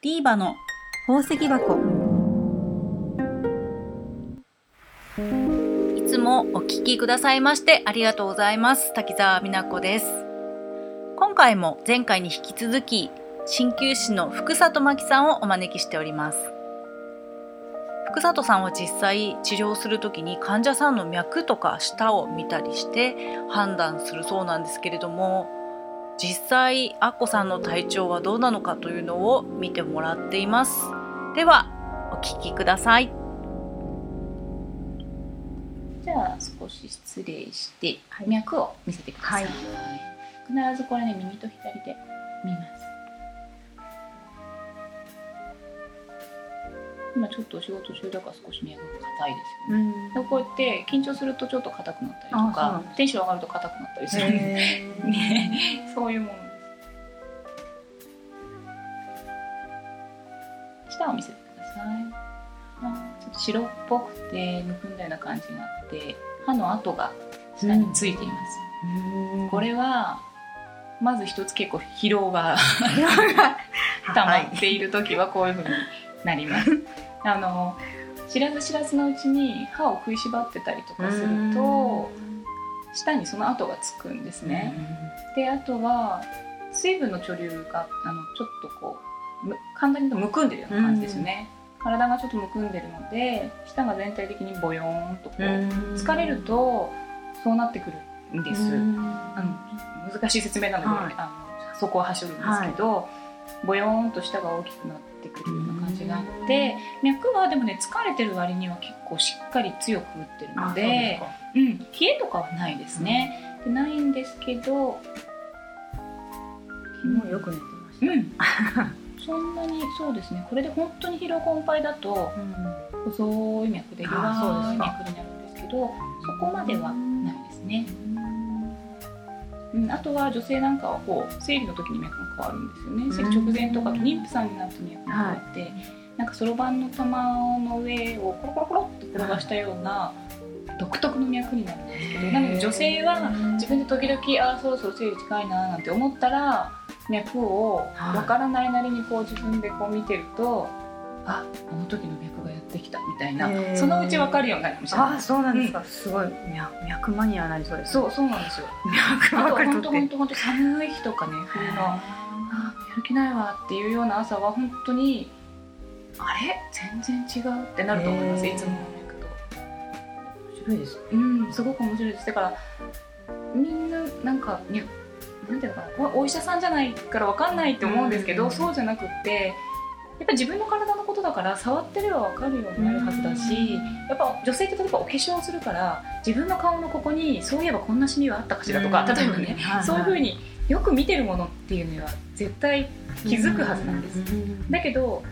ディーバの宝石箱。いつもお聞きくださいましてありがとうございます。滝沢美奈子です。今回も前回に引き続き鍼灸師の福里真希さんをお招きしております。福里さんは実際治療する時に患者さんの脈とか舌を見たりして判断するそうなんですけれども実際アッコさんの体調はどうなのかというのを見てもらっています。ではお聞きください。じゃあ少し失礼して、脈を見せてください、はい。必ずこれね右と左で見ます今ちょっとお仕事中だから少し脈が硬いですよね、ん。でもこうやって緊張するとちょっと硬くなったりとかテンション上がると硬くなったりするね そういうものです。舌を見せてください。あちょっと白っぽくてむくんだような感じがあって歯の跡が下についています、これはまず一つ結構疲労が 溜まっている時はこういう風になります、あの知らず知らずのうちに歯を食いしばってたりとかすると舌にその跡がつくんですね、であとは水分の貯留があのちょっとこうむ簡単に言うとむくんでるような感じですよね、体がちょっとむくんでるので舌が全体的にボヨーンとこう疲れるとそうなってくるんです、あの難しい説明なので、はい。あのそこははしょるんですけど、ボヨーンと舌が大きくなってくるような感じがあって脈はでもね疲れてる割には結構しっかり強く打ってるのでうん、冷えとかはないですね、でないんですけど昨日よく寝てました。うん。そんなにそうですね。これで本当に疲労困憊だと細い脈で弱い脈になるんですけどそこまではないですね、うん、あとは女性なんかはこう生理の時に脈が変わるんですよね。生理直前とか妊婦さんになって脈が変わって、なんかそろばんの玉の上をコロコロコロっと転がしたような独特の脈になるんですけどなので女性は自分で時々あーそろそろ生理近いななんて思ったら脈をはい。わからないなりにこう自分でこう見てると、ああの時の脈がやってきたみたいな、そのうちわかるようになるかもしれない。あそうなんですか、すごい。脈脈マニアになりそうです。そうそうなんですよ。脈ばかり取って。本当本当本当寒い日とかね冬のあやる気ないわっていうような朝は本当にあれ？全然違うってなると思いますいつもの脈と。面白いです。うんすごく面白いです。だからみんななんかになんていうのかな。お医者さんじゃないからわかんないって思うんですけど、うん。そうじゃなくってやっぱ自分の体のことだから触ってればわかるようになるはずだし、やっぱ女性って例えばお化粧するから自分の顔のここにそういえばこんなシミはあったかしらとか、例えばね、そういうふうによく見てるものっていうのは絶対気づくはずなんです、だけど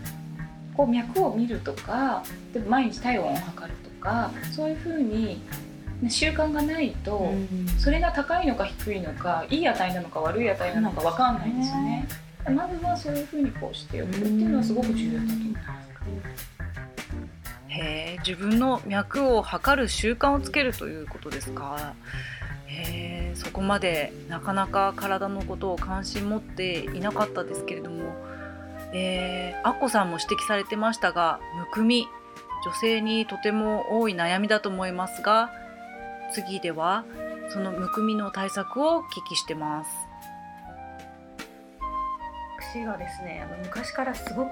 こう脈を見るとかで毎日体温を測るとかそういうふうにね習慣がないと、それが高いのか低いのかいい値なのか悪い値なのか分かんないんですよね。まずはそういうふうにこうしておくっていうのはすごく重要だと思います。へえ自分の脈を測る習慣をつけるということですか？へえそこまでなかなか体のことを関心持っていなかったですけれども、えー、アッコさんも指摘されてましたがむくみ女性にとても多い悩みだと思いますが次ではそのむくみの対策をお聞きしてます私はですねあの昔からすごく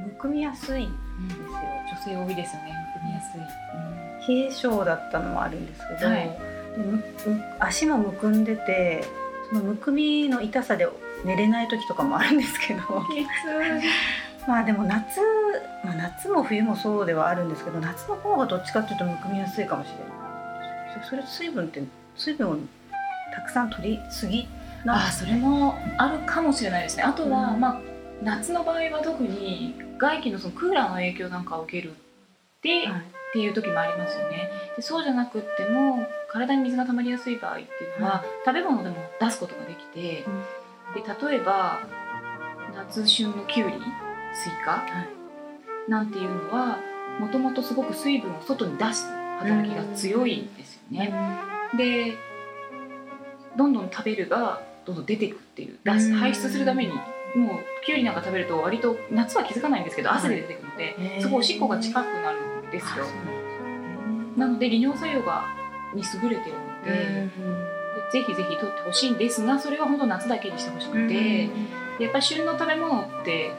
むくみやすいんですよ。女性多いですよねむくみやすい。冷え性だったのもあるんですけど、はい。足もむくんでてそのむくみの痛さで寝れない時とかもあるんですけど。まあでも夏、まあ、夏も冬もそうではあるんですけど夏の方がどっちかっていうとむくみやすいかもしれない。そそれ水分って水分をたくさん取りすぎあそれもあるかもしれないですね。あとは、うん。まあ、夏の場合は特に外気のそのクーラーの影響なんかを受けるって,、はい。っていう時もありますよね。でそうじゃなくっても体に水が溜まりやすい場合っていうのは、食べ物でも出すことができて、で例えば夏旬のきゅうりスイカ、なんていうのはもともとすごく水分を外に出す働きが強いんですよね。でどんどん食べるがどんどん出ていくっていう出すうん。排出するためにもうきゅうりなんか食べると割と夏は気づかないんですけど汗で出てくるので、へー。すごいおしっこが近くなるんですよ。なので利尿作用がに優れてるので、でぜひぜひ取ってほしいんですがそれは本当夏だけにしてほしくて、やっぱり旬の食べ物って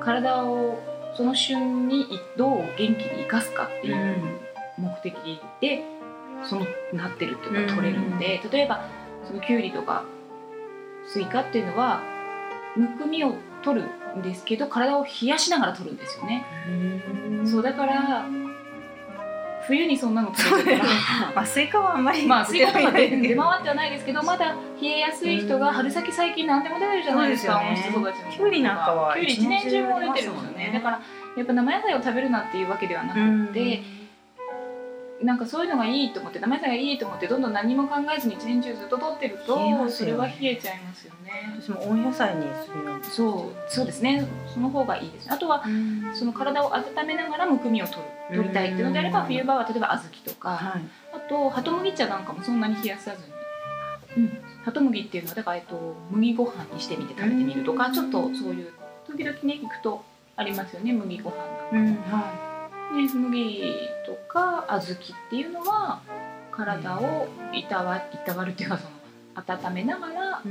体をその旬にどう元気に生かすかっていう目的でそのなってるっていうか取れるので、例えばそのきゅうりとかスイカっていうのはむくみを取るんですけど体を冷やしながら取るんですよね。そうだから冬にそんなの食べてたら。まあスイカはあんまりまあスイカとか出回ってはないですけどまだ冷えやすい人が春先最近何でも出てるじゃないですか温室育ちのきゅうりなんかはきゅうり一年中も出てるんですよね。だからやっぱ生野菜を食べるなっていうわけではなくて、なんかそういうのがいいと思って生野菜がいいと思ってどんどん何も考えずに一年中ずっと取ってると、冷えますそれは冷えちゃいますよね。私も温野菜にするようにそうそうですね。その方がいいです。あとはその体を温めながらむくみを取る取りたいっていうのであればうん。冬場は例えば小豆とか、はい。あとハトムギ茶なんかもそんなに冷やさずに、うん、ハトムギっていうのはだから、えっと、麦ご飯にしてみて食べてみるとか、うん。ちょっとそういう時々ね行くとありますよね麦ご飯うんが、ね、麦とか小豆っていうのは体をいたわいたわるっていうかその温めながら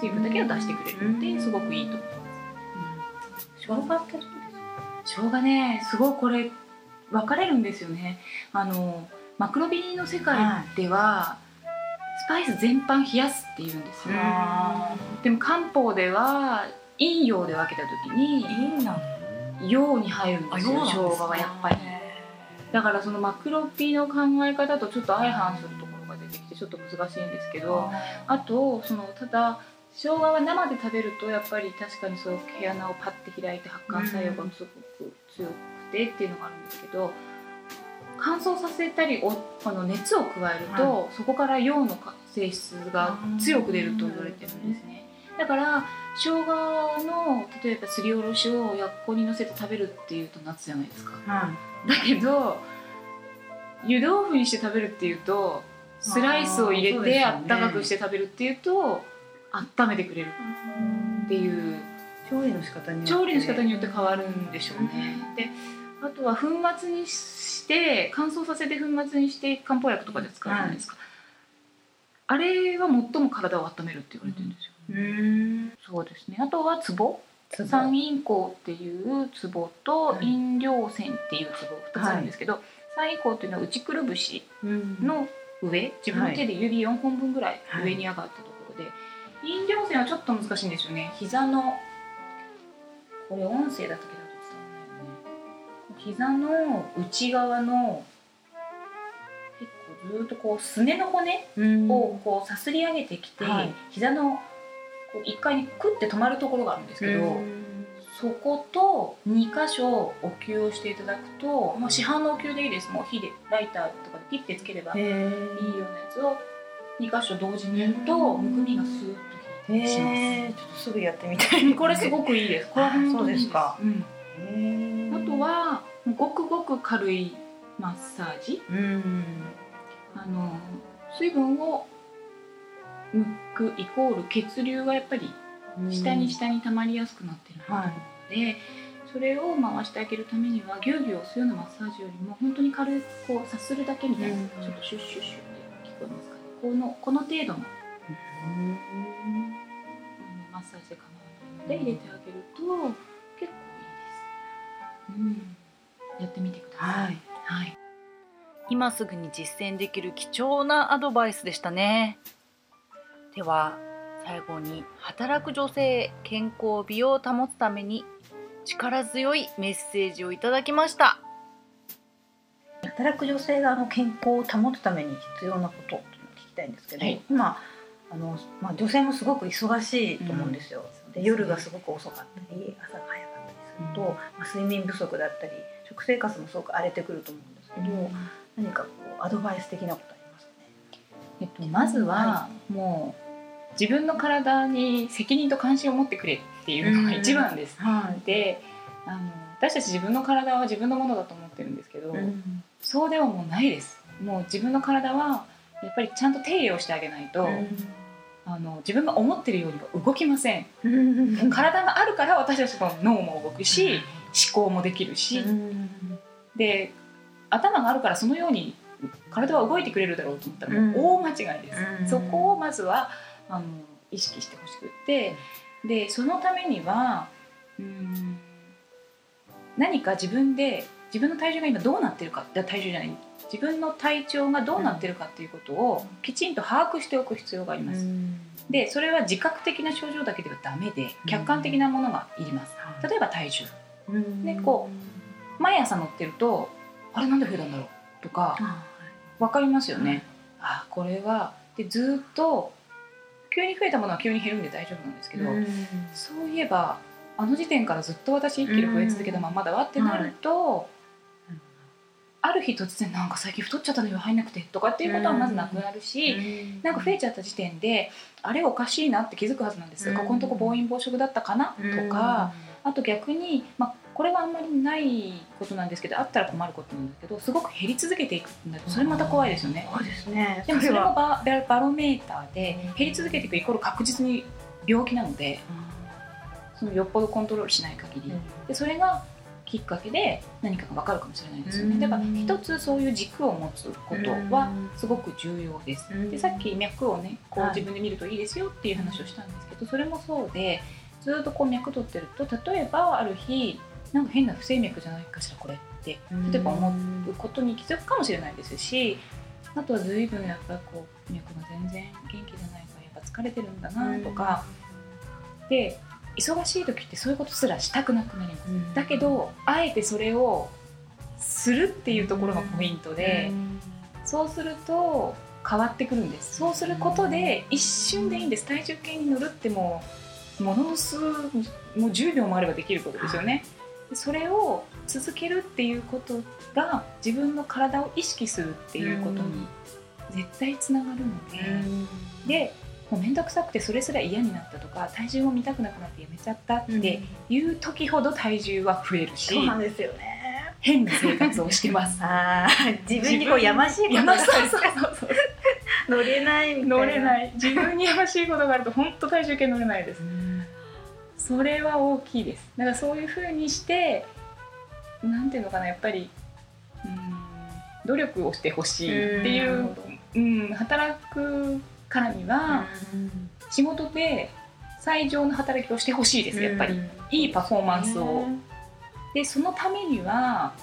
水分だけを出してくれるので、うん。すごくいいと思います。生姜ってどうですか生姜ねすごいこれ分かれるんですよね。あのマクロビの世界では、スパイス全般冷やすっていうんですよ、あでも漢方では陰陽で分けた時にいいな陽に入るんですよ生姜はやっぱり。だからそのマクロビの考え方とちょっと相反するところが出てきてちょっと難しいんですけどあとそのただ生姜は生で食べるとやっぱり確かにそう毛穴をパッて開いて発汗作用がすごく強くてっていうのがあるんですけど乾燥させたりおあの熱を加えると、そこから陽の性質が強く出ると言われてるんですねだから生姜の例えばすりおろしをやっこにのせて食べるっていうと夏じゃないですか。はだけど湯豆腐にして食べるっていうとスライスを入れてあったかくして食べるっていうと温めてくれるっていう。調理の仕方によって。調理の仕方によって変わるんでしょうね。であとは粉末にして乾燥させて粉末にして漢方薬とかで使うじゃないですか、あれは最も体を温めるって言われてるんですよ、うんそうですね。あとはツボつぼ三陰交っていうツボとはい陰陽線っていうツボ2つあるんですけど、三陰交っていうのは内くるぶしうん。の上自分の手で指4本分ぐらい上に上がったところで、陰陽線はちょっと難しいんですよね。膝のこれ音声だったけど膝の内側の結構ずっとこうすねの骨うん。をこうさすり上げてきて、はい。膝の1階にクッて止まるところがあるんですけど、うんそこと2箇所お灸をしていただくと、まあ、市販のお灸でいいです。もう火でライターとかでピッてつければいいよへうなやつを2箇所同時にやるとむくみがスーッとえ引いてしまへえちょっとすぐやってみたい。すこれすごくいいです。これは本当にいいそうですか。うん。あとはごくごく軽いマッサージ。うん。あの水分を抜くイコール血流がやっぱり下に下に溜まりやすくなってるのはい。で、それを回してあげるためにはギュウギュウ押すようなマッサージよりも本当に軽くこうさするだけみたいな、うんちょっとシュッシュッシュッって聞こえますか？ねこのこの程度のうんマッサージで構わないので入れてあげると結構いいです、うん、やってみてください。はい。はい、今すぐに実践できる貴重なアドバイスでしたねでは最後に働く女性健康美容を保つために力強いメッセージをいただきました。働く女性があの健康を保つために必要なことっていうのを聞きたいんですけど、はい。今あの、まあ、女性もすごく忙しいと思うんですよ、で夜がすごく遅かったり朝が早かったりすると、まあ、睡眠不足だったり食生活もすごく荒れてくると思うんですけど、何かこうアドバイス的なことありますかね？えっと、まずははもう自分の体に責任と関心を持ってくれっていうのが一番です。はい。であの私たち自分の体は自分のものだと思ってるんですけど、うんそうではもうないです。もう自分の体はやっぱりちゃんと手入れをしてあげないと、あの自分が思ってるようには動きません。体があるから私たちの脳も動くし思考もできるし、で頭があるからそのように体は動いてくれるだろうと思ったらもう大間違いです、そこをまずはあの意識してほしくってでそのためにはうん何か自分で自分の体重が今どうなってるか体重じゃない自分の体調がどうなってるかっていうことをきちんと把握しておく必要があります。でそれは自覚的な症状だけではダメで客観的なものがいります。例えば体重、ね、こう毎朝乗ってるとあれなんで増えたんだろうとか分かりますよね。あこれはでずっと急に増えたものは急に減るんで大丈夫なんですけど、そういえばあの時点からずっと私1キロ増え続けたままだわってなると、ある日突然なんか最近太っちゃったのよ入んなくてとかっていうことはまずなくなるし、なんか増えちゃった時点であれおかしいなって気づくはずなんですが、ここのとこ暴飲暴食だったかな？とか、あと逆に、まあ、これはあんまりないことなんですけどあったら困ることなんですけどすごく減り続けていくんだとそれまた怖いですよね。そうですね。でもそれもババロメーターで減り続けていくイコール確実に病気なので、そのよっぽどコントロールしない限り、でそれがきっかけで何かが分かるかもしれないですよね、だから一つそういう軸を持つことはすごく重要です、でさっき脈をねこう自分で見るといいですよっていう話をしたんですけどそれもそうでずっとこう脈取ってると例えばある日なんか変な不整脈じゃないかしらこれって。例えば思うことに気づくかもしれないですしあとは随分やっぱりこう脈が全然元気じゃないからやっぱ疲れてるんだなとか、で忙しい時ってそういうことすらしたくなくなります、うん、だけどあえてそれをするっていうところがポイントで、うん、そうすると変わってくるんです。そうすることで一瞬でいいんです。体重計に乗るってもうものすもう10秒もあればできることですよね、それを続けるっていうことが自分の体を意識するっていうことに絶対つながるので、でもう面倒くさくてそれすら嫌になったとか体重も見たくなくなってやめちゃったっていう時ほど体重は増えるし、そうなんですよね。変な生活をしてます。あ自分にこうやましいことがそうそうそう 乗れない乗れない。自分にやましいことがあると本当体重計乗れないです、それは大きいです。だからそういうふうにしてなんていうのかなやっぱりうん努力をしてほしいっていううん働くからには、仕事で最上の働きをしてほしいですやっぱり、いいパフォーマンスを。でそのためには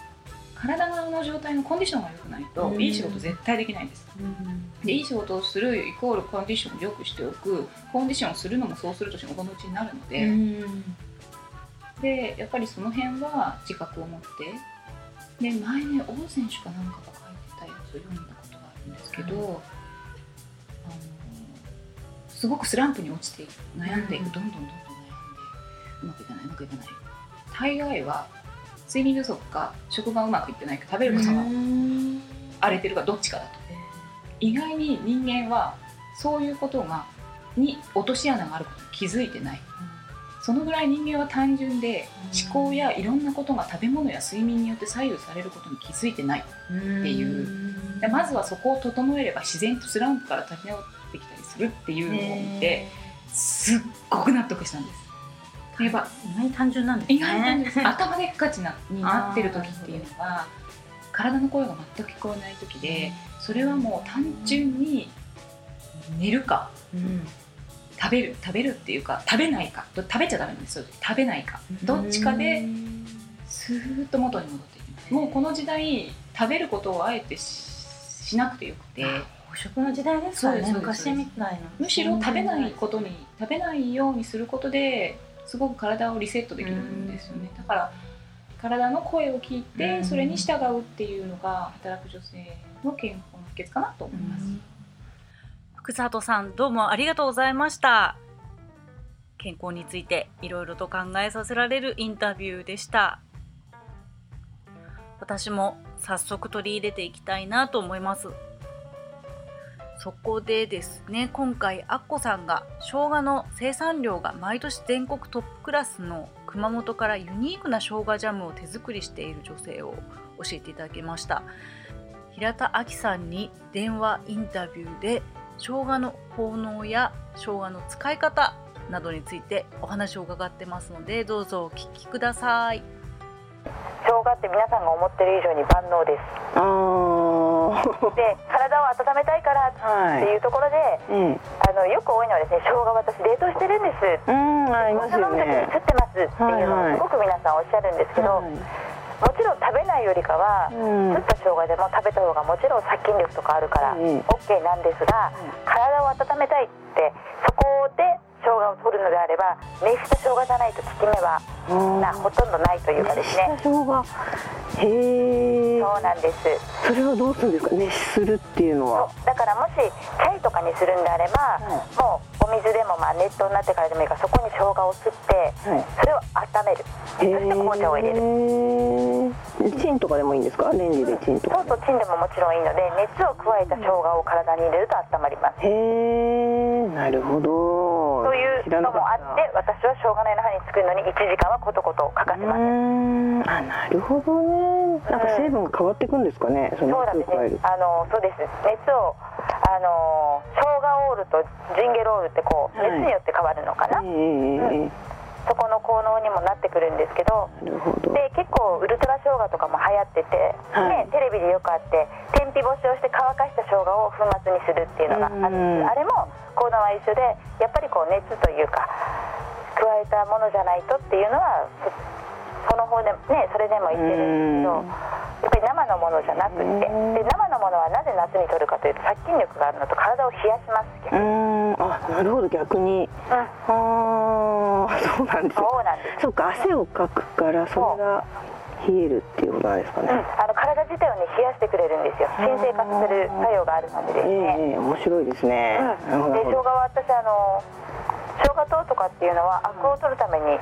体の状態のコンディションが良くないと、いい仕事絶対できないんです。でいい仕事をするイコールコンディションを良くしておくコンディションをするのもそうすると仕事のうちになるので、でやっぱりその辺は自覚を持って。で前ね王選手かなんかが書いてたやつを読んだことがあるんですけど。すごくスランプに落ちて悩んでいく、どんどんどんどん悩んでうまくいかないうまくいかない。大概は睡眠不足か食がうまくいってないか食べることが荒れてるかどっちかだと意外に人間はそういうことがに落とし穴があることに気づいてない、そのぐらい人間は単純で思考やいろんなことが食べ物や睡眠によって左右されることに気づいてないっていう。まずはそこを整えれば自然とスランプから立ち直ってきたりするっていうのを見てすっごく納得したんです。やっぱ意外に単純なんですね。頭でっかちなになってる時っていうのは体の声が全く聞こえない時でそれはもう単純に寝るか、うん、食べる食べるっていうか食べないか食べちゃダメなんですよ。食べないか。どっちかでスーッと元に戻っていきます。もうこの時代食べることをあえてしなくてよくて。捕食の時代ですからね昔みたいな。むしろ食べないことに食べないようにすることですごく体をリセットできるんですよね。だから体の声を聞いてそれに従うっていうのが働く女性の健康の秘訣かなと思います、福里さんどうもありがとうございました。健康についていろいろと考えさせられるインタビューでした。私も早速取り入れていきたいなと思います。そこでですね今回アッコさんが生姜の生産量が毎年全国トップクラスの熊本からユニークな生姜ジャムを手作りしている女性を教えていただきました。平田亜紀さんに電話インタビューで生姜の効能や生姜の使い方などについてお話を伺ってますのでどうぞお聞きください。生姜って皆さんが思ってる以上に万能です。あ で体を温めたいからっていうところで、うん。あのよく多いのはですね生姜私冷凍してるんです。うんありますよね。吸ってますっていうのはいはい。をすごく皆さんおっしゃるんですけど、はい。もちろん食べないよりかは、うん。吸った生姜でも食べた方がもちろん殺菌力とかあるからうん。OK なんですが、体を温めたいってそこで生姜を取るのであれば熱した生姜じゃないと効き目はなほとんどないというかですね。熱した生姜。へえそうなんです。それはどうするんですか？熱するっていうのは。だからもしチャイとかにするんであれば、もうお水でもまあ熱湯になってからでもいいからそこに生姜を吸ってはい。それを温める。そして紅茶を入れる。るチンとかでもいいんですか？レンジでチンとか。そうそうチンでももちろんいいので熱を加えた生姜を体に入れると温まります。へえなるほど。というのもあって私は生姜の枝葉に作るのに1時間はコトコト欠かせうません。ーん。あなるほどね。なんか成分が変わっていくんですかね？そのそうなんです熱を加えるねあのそうです。熱をあの生姜オールとジンゲロールってこうはい。熱によって変わるのかな、ええええそこの効能にもなってくるんですけどで結構ウルトラ生姜とかも流行ってて、はい。ね、テレビでよくあって天日干しをして乾かした生姜を粉末にするっていうのがある。んうんですあれも効能は一緒でやっぱりこう熱というか加えたものじゃないとっていうのはの方でねそれでも言ってるんですけどうん。やっぱり生のものじゃなくって。で生のものはなぜ夏に取るかというと殺菌力があるのと体を冷やしますうーん。あなるほど逆に。うん。ああそうなんです。そうなんです。そうか汗をかくからそれが冷えるっていうことなんですかうん、ね、あの体自体をね冷やしてくれるんですよ。沈静化させる作用があるのでですね、ええ面白いですね、うん、で生姜は私あの生姜糖とかっていうのはアクを取るために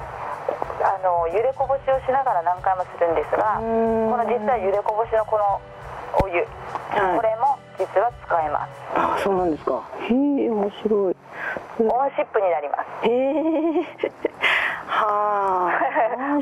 あの茹でこぼしをしながら何回もするんですがうん。この実は茹でこぼしのこのお湯これも実は使えます。あそうなんですか。へえ面白い。オンシップになります。へえ。はあ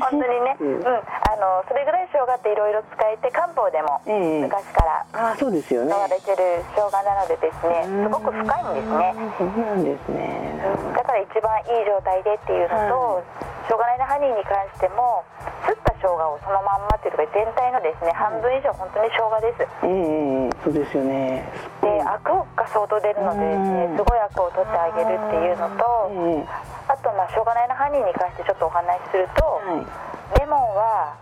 本当にね、うん、あのそれぐらい生姜っていろいろ使えて漢方でもええ。昔から使われてる生姜なのでですねすごく深いんですね。そうなんですね。うん。だから一番いい状態でっていうのと、生姜ライナハニーに関してもすった生姜をそのまんまっていうか全体のですね半分以上本当に生姜です。ええそうですよね。でアクが相当出るのでねうん。すごいアクを取ってあげるっていうのとええあとまあ生姜ライナハニーに関してちょっとお話しするとはい。レモンは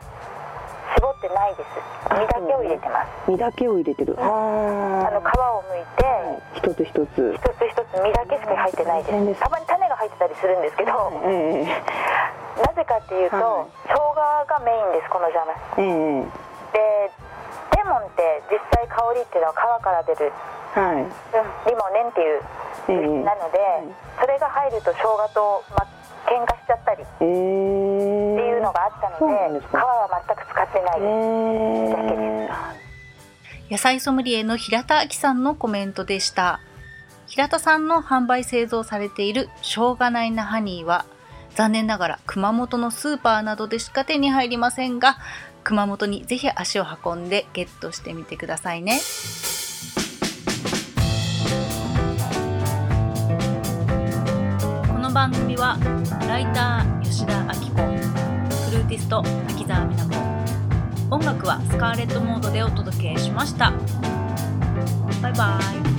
絞ってないです。実だけを入れてます。実だ。けを入れてる。ああの皮を剥いて一つ一つ。一つ一つ実だけしか入ってないです。です。たまに種が入ってたりするんですけどええなぜかっていうと、はい。生姜がメインですこのジャム。ええでレモンって実際香りっていうのは皮から出る、はい。うん、リモネンっていう物質なので、それが入ると生姜と、ま、喧嘩しちゃったりってええいうのがあったので,、皮は全く使ってない。です、ええ野菜ソムリエの平田亜希さんのコメントでした。平田さんの販売製造されている生姜ないなハニーは残念ながら熊本のスーパーなどでしか手に入りませんが熊本にぜひ足を運んでゲットしてみてくださいね。この番組はライター吉田明子フルーティスト秋澤美奈子。音楽はスカーレットモードでお届けしました。バイバイ。